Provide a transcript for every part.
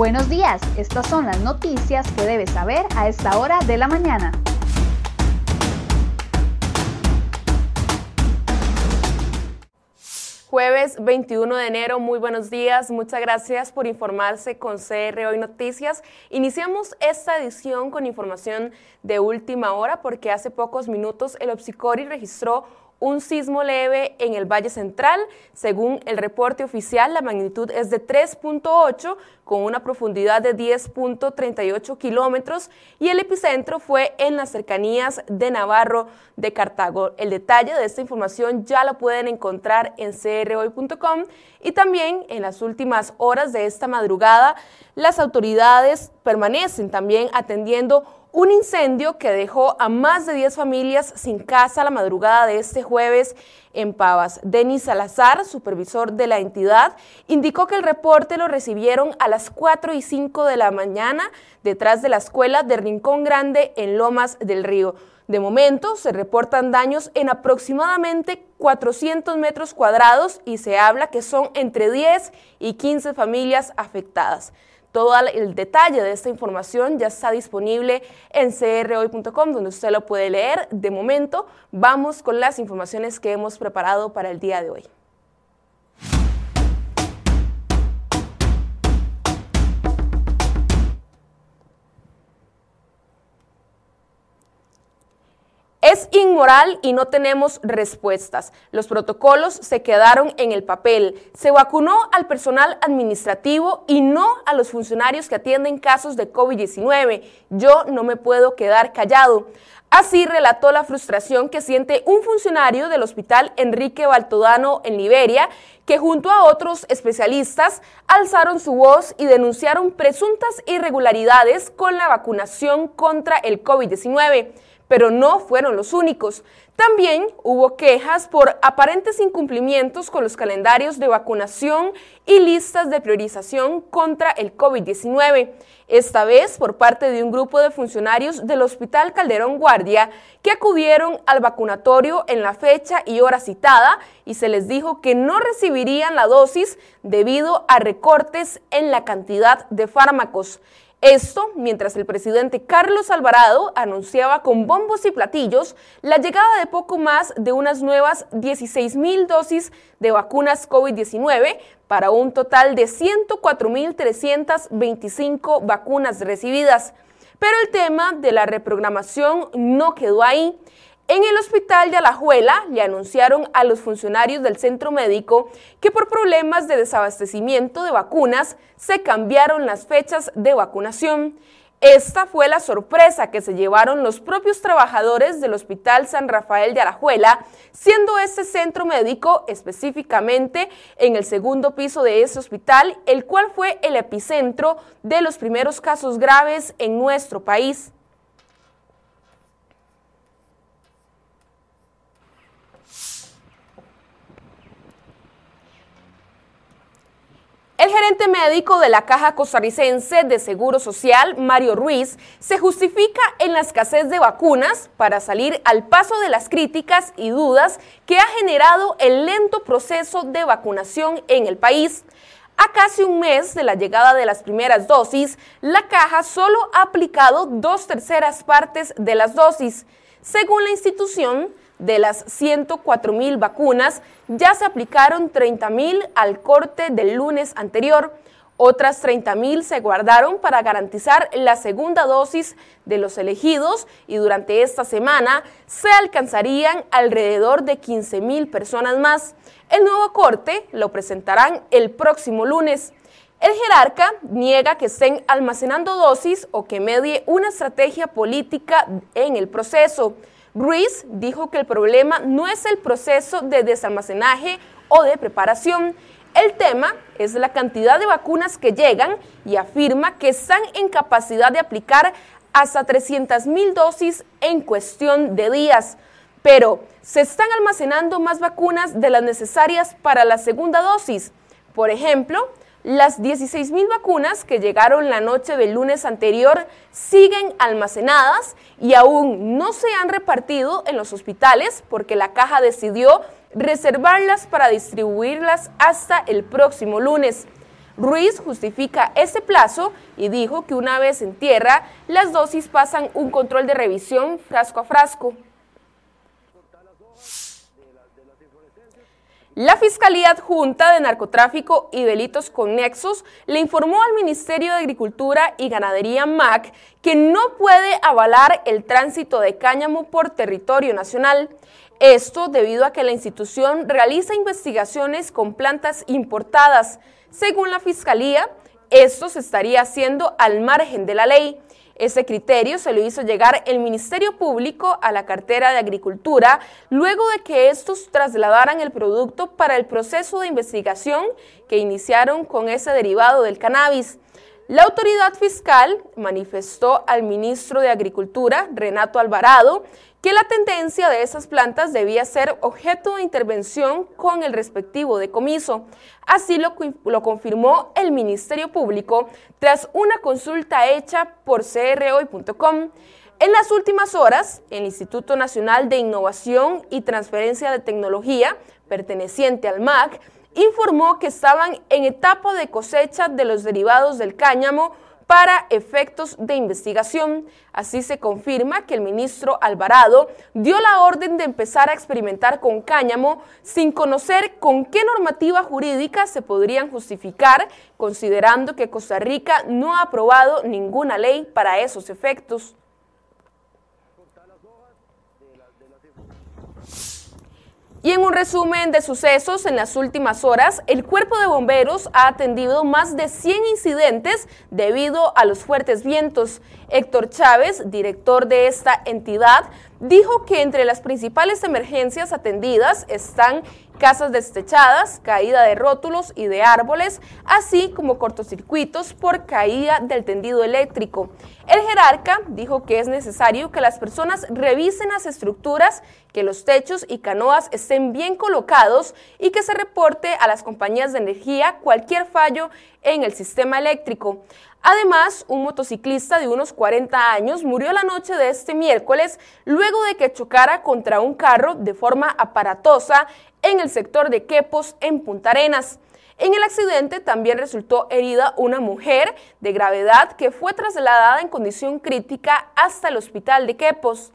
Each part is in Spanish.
Buenos días, estas son las noticias que debes saber a esta hora de la mañana. Jueves 21 de enero, muy buenos días, muchas gracias por informarse con CR Hoy Noticias. Iniciamos esta edición con información de última hora porque hace pocos minutos el Opsicori registró un sismo leve en el Valle Central. Según el reporte oficial, la magnitud es de 3.8 con una profundidad de 10.38 kilómetros y el epicentro fue en las cercanías de Navarro de Cartago. El detalle de esta información ya lo pueden encontrar en crhoy.com y también en las últimas horas de esta madrugada las autoridades permanecen también atendiendo un incendio que dejó a más de 10 familias sin casa la madrugada de este jueves en Pavas. Denis Salazar, supervisor de la entidad, indicó que el reporte lo recibieron a las 4 y 5 de la mañana detrás de la escuela de Rincón Grande en Lomas del Río. De momento se reportan daños en aproximadamente 400 metros cuadrados y se habla que son entre 10 y 15 familias afectadas. Todo el detalle de esta información ya está disponible en crhoy.com, donde usted lo puede leer. De momento, vamos con las informaciones que hemos preparado para el día de hoy. Es inmoral y no tenemos respuestas. Los protocolos se quedaron en el papel. Se vacunó al personal administrativo y no a los funcionarios que atienden casos de COVID-19. Yo no me puedo quedar callado. Así relató la frustración que siente un funcionario del Hospital Enrique Baltodano en Liberia, que junto a otros especialistas alzaron su voz y denunciaron presuntas irregularidades con la vacunación contra el COVID-19 pero no fueron los únicos. También hubo quejas por aparentes incumplimientos con los calendarios de vacunación y listas de priorización contra el COVID-19, esta vez por parte de un grupo de funcionarios del Hospital Calderón Guardia que acudieron al vacunatorio en la fecha y hora citada y se les dijo que no recibirían la dosis debido a recortes en la cantidad de fármacos. Esto mientras el presidente Carlos Alvarado anunciaba con bombos y platillos la llegada de poco más de unas nuevas 16 mil dosis de vacunas COVID-19 para un total de 104.325 vacunas recibidas. Pero el tema de la reprogramación no quedó ahí. En el hospital de Alajuela le anunciaron a los funcionarios del centro médico que por problemas de desabastecimiento de vacunas se cambiaron las fechas de vacunación. Esta fue la sorpresa que se llevaron los propios trabajadores del Hospital San Rafael de Alajuela, siendo este centro médico específicamente en el segundo piso de ese hospital, el cual fue el epicentro de los primeros casos graves en nuestro país. El gerente médico de la Caja Costarricense de Seguro Social, Mario Ruiz, se justifica en la escasez de vacunas para salir al paso de las críticas y dudas que ha generado el lento proceso de vacunación en el país. A casi un mes de la llegada de las primeras dosis, la caja solo ha aplicado dos terceras partes de las dosis. Según la institución, de las 104 mil vacunas, ya se aplicaron 30 mil al corte del lunes anterior. Otras 30 mil se guardaron para garantizar la segunda dosis de los elegidos y durante esta semana se alcanzarían alrededor de 15 mil personas más. El nuevo corte lo presentarán el próximo lunes. El jerarca niega que estén almacenando dosis o que medie una estrategia política en el proceso. Ruiz dijo que el problema no es el proceso de desalmacenaje o de preparación. El tema es la cantidad de vacunas que llegan y afirma que están en capacidad de aplicar hasta 300 mil dosis en cuestión de días. Pero, ¿se están almacenando más vacunas de las necesarias para la segunda dosis? Por ejemplo, las 16.000 vacunas que llegaron la noche del lunes anterior siguen almacenadas y aún no se han repartido en los hospitales porque la caja decidió reservarlas para distribuirlas hasta el próximo lunes. Ruiz justifica ese plazo y dijo que una vez en tierra, las dosis pasan un control de revisión frasco a frasco. La Fiscalía Adjunta de Narcotráfico y Delitos Conexos le informó al Ministerio de Agricultura y Ganadería MAC que no puede avalar el tránsito de cáñamo por territorio nacional. Esto debido a que la institución realiza investigaciones con plantas importadas. Según la Fiscalía, esto se estaría haciendo al margen de la ley. Ese criterio se lo hizo llegar el Ministerio Público a la cartera de Agricultura luego de que estos trasladaran el producto para el proceso de investigación que iniciaron con ese derivado del cannabis. La autoridad fiscal manifestó al ministro de Agricultura, Renato Alvarado, que la tendencia de esas plantas debía ser objeto de intervención con el respectivo decomiso. Así lo, confirmó el Ministerio Público tras una consulta hecha por crhoy.com. En las últimas horas, el Instituto Nacional de Innovación y Transferencia de Tecnología, perteneciente al MAC, informó que estaban en etapa de cosecha de los derivados del cáñamo para efectos de investigación. Así se confirma que el ministro Alvarado dio la orden de empezar a experimentar con cáñamo sin conocer con qué normativa jurídica se podrían justificar, considerando que Costa Rica no ha aprobado ninguna ley para esos efectos. Y en un resumen de sucesos en las últimas horas, el cuerpo de bomberos ha atendido más de 100 incidentes debido a los fuertes vientos. Héctor Chávez, director de esta entidad, dijo que entre las principales emergencias atendidas están casas destechadas, caída de rótulos y de árboles, así como cortocircuitos por caída del tendido eléctrico. El jerarca dijo que es necesario que las personas revisen las estructuras, que los techos y canoas estén bien colocados y que se reporte a las compañías de energía cualquier fallo en el sistema eléctrico. Además, un motociclista de unos 40 años murió la noche de este miércoles luego de que chocara contra un carro de forma aparatosa en el sector de Quepos, en Punta Arenas. En el accidente también resultó herida una mujer de gravedad que fue trasladada en condición crítica hasta el hospital de Quepos.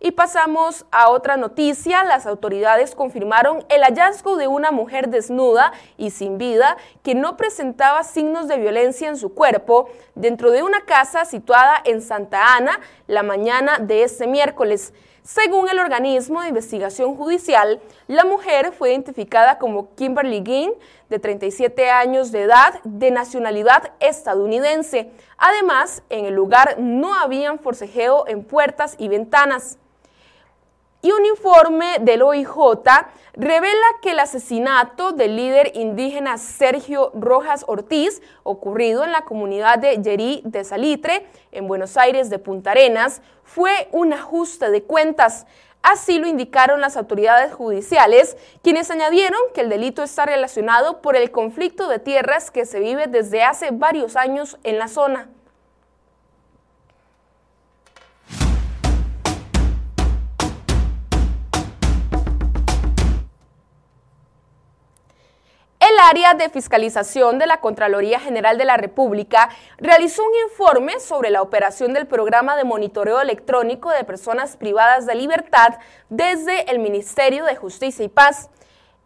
Y pasamos a otra noticia. Las autoridades confirmaron el hallazgo de una mujer desnuda y sin vida que no presentaba signos de violencia en su cuerpo dentro de una casa situada en Santa Ana la mañana de este miércoles. Según el organismo de investigación judicial, la mujer fue identificada como Kimberly Ginn, de 37 años de edad, de nacionalidad estadounidense. Además, en el lugar no habían forcejeo en puertas y ventanas. Y un informe del OIJ revela que el asesinato del líder indígena Sergio Rojas Ortiz, ocurrido en la comunidad de Yerí de Salitre, en Buenos Aires de Punta Arenas, fue un ajuste de cuentas. Así lo indicaron las autoridades judiciales, quienes añadieron que el delito está relacionado por el conflicto de tierras que se vive desde hace varios años en la zona. El área de fiscalización de la Contraloría General de la República realizó un informe sobre la operación del programa de monitoreo electrónico de personas privadas de libertad desde el Ministerio de Justicia y Paz.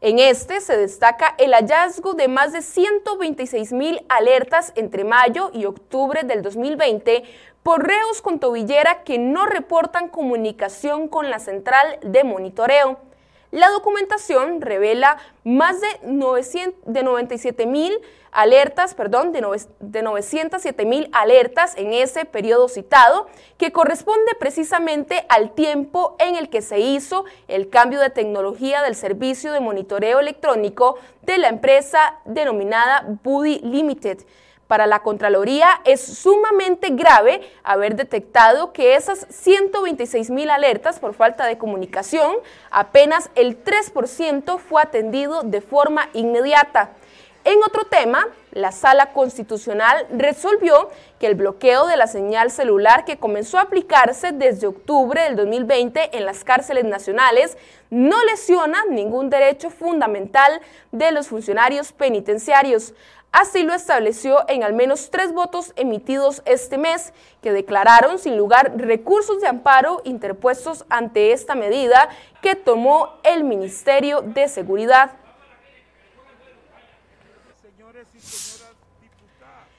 En este se destaca el hallazgo de más de 126 mil alertas entre mayo y octubre del 2020 por reos con tobillera que no reportan comunicación con la central de monitoreo. La documentación revela más de, 97 mil alertas, perdón, de, de 907 mil alertas en ese periodo citado, que corresponde precisamente al tiempo en el que se hizo el cambio de tecnología del servicio de monitoreo electrónico de la empresa denominada Buddy Limited para la Contraloría es sumamente grave haber detectado que esas 126 mil alertas por falta de comunicación, apenas el 3% fue atendido de forma inmediata. En otro tema, la Sala Constitucional resolvió que el bloqueo de la señal celular que comenzó a aplicarse desde octubre del 2020 en las cárceles nacionales no lesiona ningún derecho fundamental de los funcionarios penitenciarios. Así lo estableció en al menos tres votos emitidos este mes, que declararon sin lugar recursos de amparo interpuestos ante esta medida que tomó el Ministerio de Seguridad.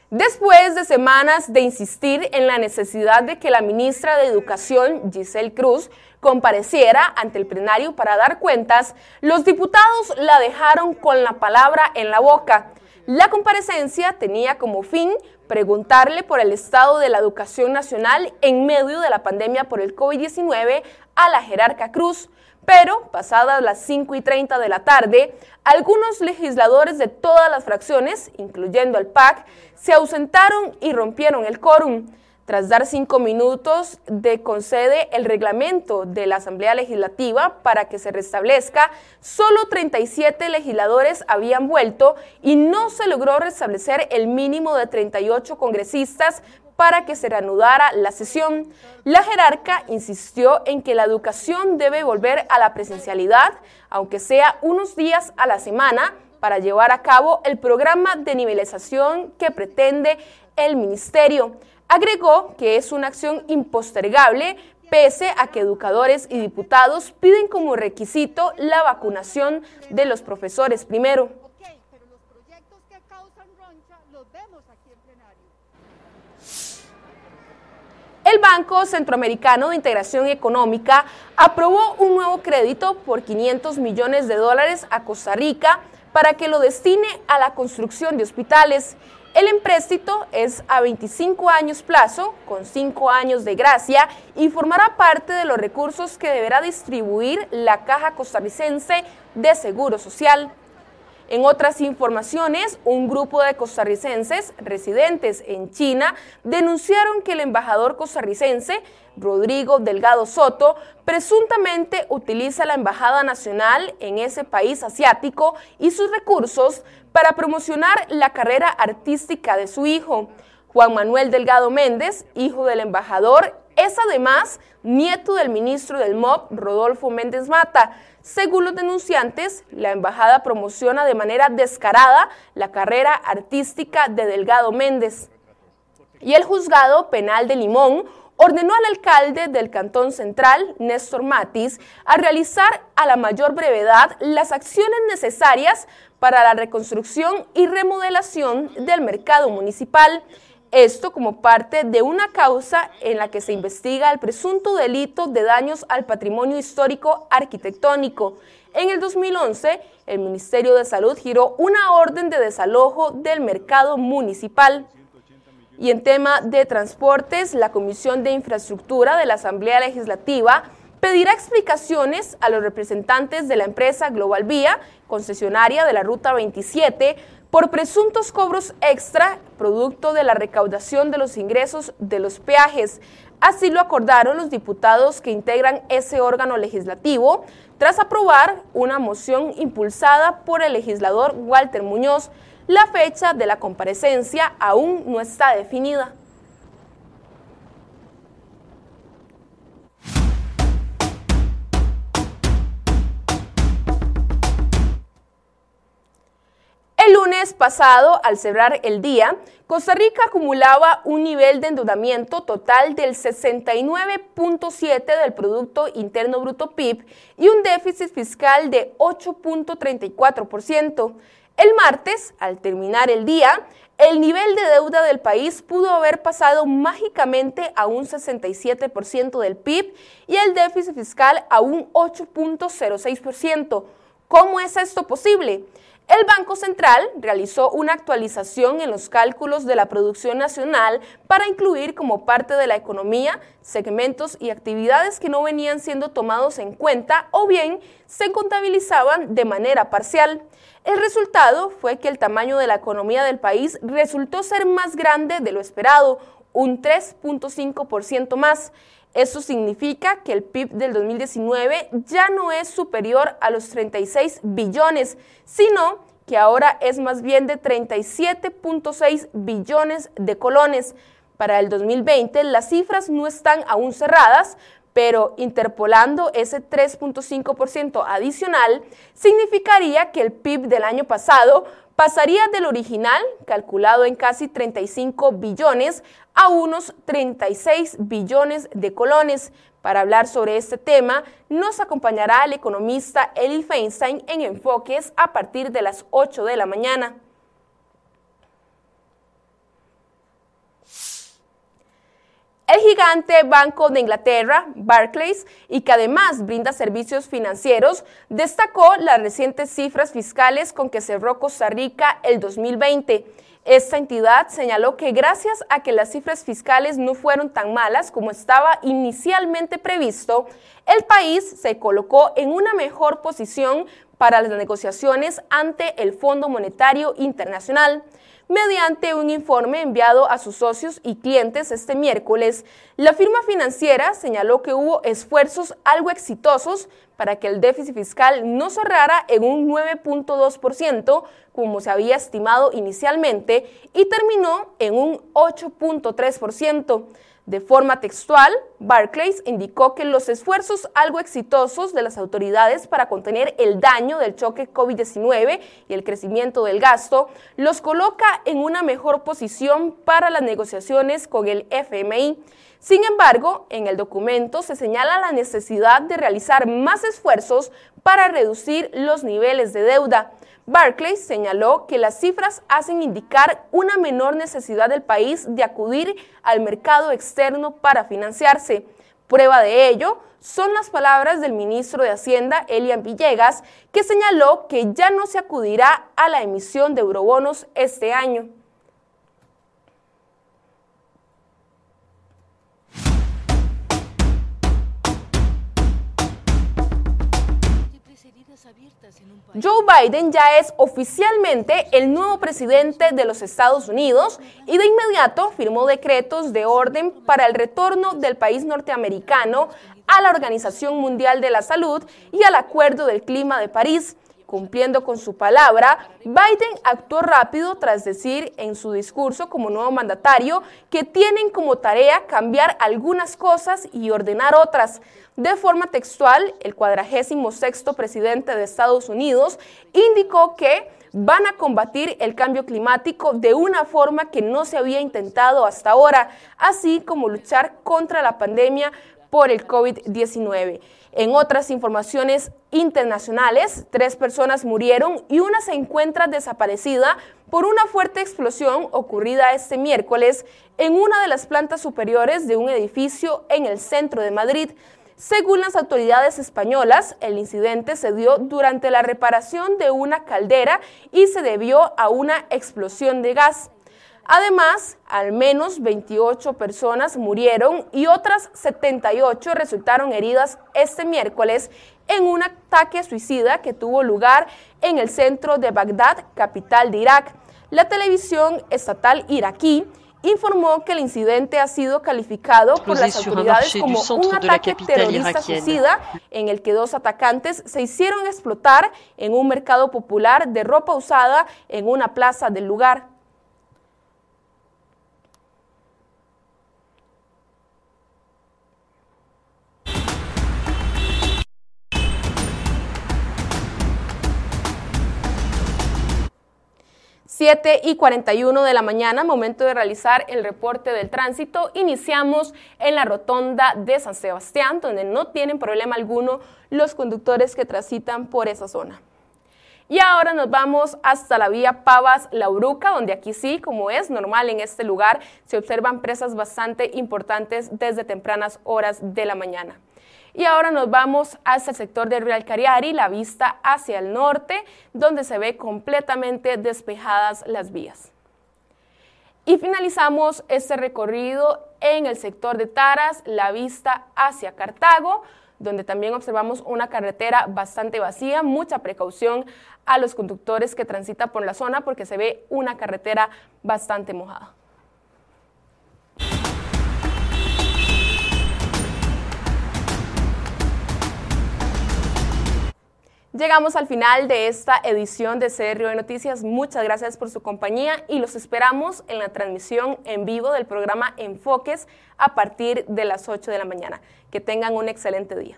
Después de semanas de insistir en la necesidad de que la ministra de Educación, Giselle Cruz, compareciera ante el plenario para dar cuentas, los diputados la dejaron con la palabra en la boca. La comparecencia tenía como fin preguntarle por el estado de la educación nacional en medio de la pandemia por el COVID-19 a la jerarca Cruz, pero, pasadas las 5 y 30 de la tarde, algunos legisladores de todas las fracciones, incluyendo el PAC, se ausentaron y rompieron el quórum. Tras dar cinco minutos de concede el reglamento de la Asamblea Legislativa para que se restablezca, solo 37 legisladores habían vuelto y no se logró restablecer el mínimo de 38 congresistas para que se reanudara la sesión. La jerarca insistió en que la educación debe volver a la presencialidad, aunque sea unos días a la semana, para llevar a cabo el programa de nivelización que pretende el ministerio. Agregó que es una acción impostergable pese a que educadores y diputados piden como requisito la vacunación de los profesores primero. El Banco Centroamericano de Integración Económica aprobó un nuevo crédito por 500 millones de dólares a Costa Rica para que lo destine a la construcción de hospitales. El empréstito es a 25 años plazo, con 5 años de gracia, y formará parte de los recursos que deberá distribuir la Caja Costarricense de Seguro Social. En otras informaciones, un grupo de costarricenses residentes en China denunciaron que el embajador costarricense, Rodrigo Delgado Soto, presuntamente utiliza la Embajada Nacional en ese país asiático y sus recursos para promocionar la carrera artística de su hijo. Juan Manuel Delgado Méndez, hijo del embajador, es además nieto del ministro del MOB, Rodolfo Méndez Mata. Según los denunciantes, la embajada promociona de manera descarada la carrera artística de Delgado Méndez. Y el juzgado penal de Limón ordenó al alcalde del Cantón Central, Néstor Matis, a realizar a la mayor brevedad las acciones necesarias para la reconstrucción y remodelación del mercado municipal. Esto como parte de una causa en la que se investiga el presunto delito de daños al patrimonio histórico arquitectónico. En el 2011, el Ministerio de Salud giró una orden de desalojo del mercado municipal. Y en tema de transportes, la Comisión de Infraestructura de la Asamblea Legislativa pedirá explicaciones a los representantes de la empresa Global Vía, concesionaria de la Ruta 27, por presuntos cobros extra producto de la recaudación de los ingresos de los peajes. Así lo acordaron los diputados que integran ese órgano legislativo tras aprobar una moción impulsada por el legislador Walter Muñoz. La fecha de la comparecencia aún no está definida. El lunes pasado, al cerrar el día, Costa Rica acumulaba un nivel de endeudamiento total del 69.7 del Producto Interno Bruto PIB y un déficit fiscal de 8.34%. El martes, al terminar el día, el nivel de deuda del país pudo haber pasado mágicamente a un 67% del PIB y el déficit fiscal a un 8.06%. ¿Cómo es esto posible? El Banco Central realizó una actualización en los cálculos de la producción nacional para incluir como parte de la economía segmentos y actividades que no venían siendo tomados en cuenta o bien se contabilizaban de manera parcial. El resultado fue que el tamaño de la economía del país resultó ser más grande de lo esperado, un 3.5% más. Eso significa que el PIB del 2019 ya no es superior a los 36 billones, sino que ahora es más bien de 37.6 billones de colones. Para el 2020 las cifras no están aún cerradas, pero interpolando ese 3.5% adicional, significaría que el PIB del año pasado pasaría del original, calculado en casi 35 billones, a unos 36 billones de colones. Para hablar sobre este tema, nos acompañará el economista Eli Feinstein en Enfoques a partir de las 8 de la mañana. El gigante Banco de Inglaterra, Barclays, y que además brinda servicios financieros, destacó las recientes cifras fiscales con que cerró Costa Rica el 2020. Esta entidad señaló que gracias a que las cifras fiscales no fueron tan malas como estaba inicialmente previsto, el país se colocó en una mejor posición para las negociaciones ante el Fondo Monetario Internacional. Mediante un informe enviado a sus socios y clientes este miércoles, la firma financiera señaló que hubo esfuerzos algo exitosos para que el déficit fiscal no cerrara en un 9.2%, como se había estimado inicialmente, y terminó en un 8.3%. De forma textual, Barclays indicó que los esfuerzos algo exitosos de las autoridades para contener el daño del choque COVID-19 y el crecimiento del gasto los coloca en una mejor posición para las negociaciones con el FMI. Sin embargo, en el documento se señala la necesidad de realizar más esfuerzos para reducir los niveles de deuda. Barclays señaló que las cifras hacen indicar una menor necesidad del país de acudir al mercado externo para financiarse. Prueba de ello son las palabras del ministro de Hacienda, Elian Villegas, que señaló que ya no se acudirá a la emisión de eurobonos este año. Joe Biden ya es oficialmente el nuevo presidente de los Estados Unidos y de inmediato firmó decretos de orden para el retorno del país norteamericano a la Organización Mundial de la Salud y al Acuerdo del Clima de París. Cumpliendo con su palabra, Biden actuó rápido tras decir en su discurso como nuevo mandatario que tienen como tarea cambiar algunas cosas y ordenar otras. De forma textual, el cuadragésimo sexto presidente de Estados Unidos indicó que van a combatir el cambio climático de una forma que no se había intentado hasta ahora, así como luchar contra la pandemia por el COVID-19. En otras informaciones internacionales, tres personas murieron y una se encuentra desaparecida por una fuerte explosión ocurrida este miércoles en una de las plantas superiores de un edificio en el centro de Madrid. Según las autoridades españolas, el incidente se dio durante la reparación de una caldera y se debió a una explosión de gas. Además, al menos 28 personas murieron y otras 78 resultaron heridas este miércoles en un ataque suicida que tuvo lugar en el centro de Bagdad, capital de Irak. La televisión estatal iraquí informó que el incidente ha sido calificado por las autoridades como un ataque terrorista suicida en el que dos atacantes se hicieron explotar en un mercado popular de ropa usada en una plaza del lugar. 7 y 41 de la mañana, momento de realizar el reporte del tránsito. Iniciamos en la rotonda de San Sebastián, donde no tienen problema alguno los conductores que transitan por esa zona. Y ahora nos vamos hasta la vía Pavas-Lauruca, donde aquí sí, como es normal en este lugar, se observan presas bastante importantes desde tempranas horas de la mañana. Y ahora nos vamos hasta el sector de Real Cariari, la vista hacia el norte, donde se ve completamente despejadas las vías. Y finalizamos este recorrido en el sector de Taras, la vista hacia Cartago, donde también observamos una carretera bastante vacía, mucha precaución a los conductores que transitan por la zona porque se ve una carretera bastante mojada. Llegamos al final de esta edición de CRO de Noticias. Muchas gracias por su compañía y los esperamos en la transmisión en vivo del programa Enfoques a partir de las 8 de la mañana. Que tengan un excelente día.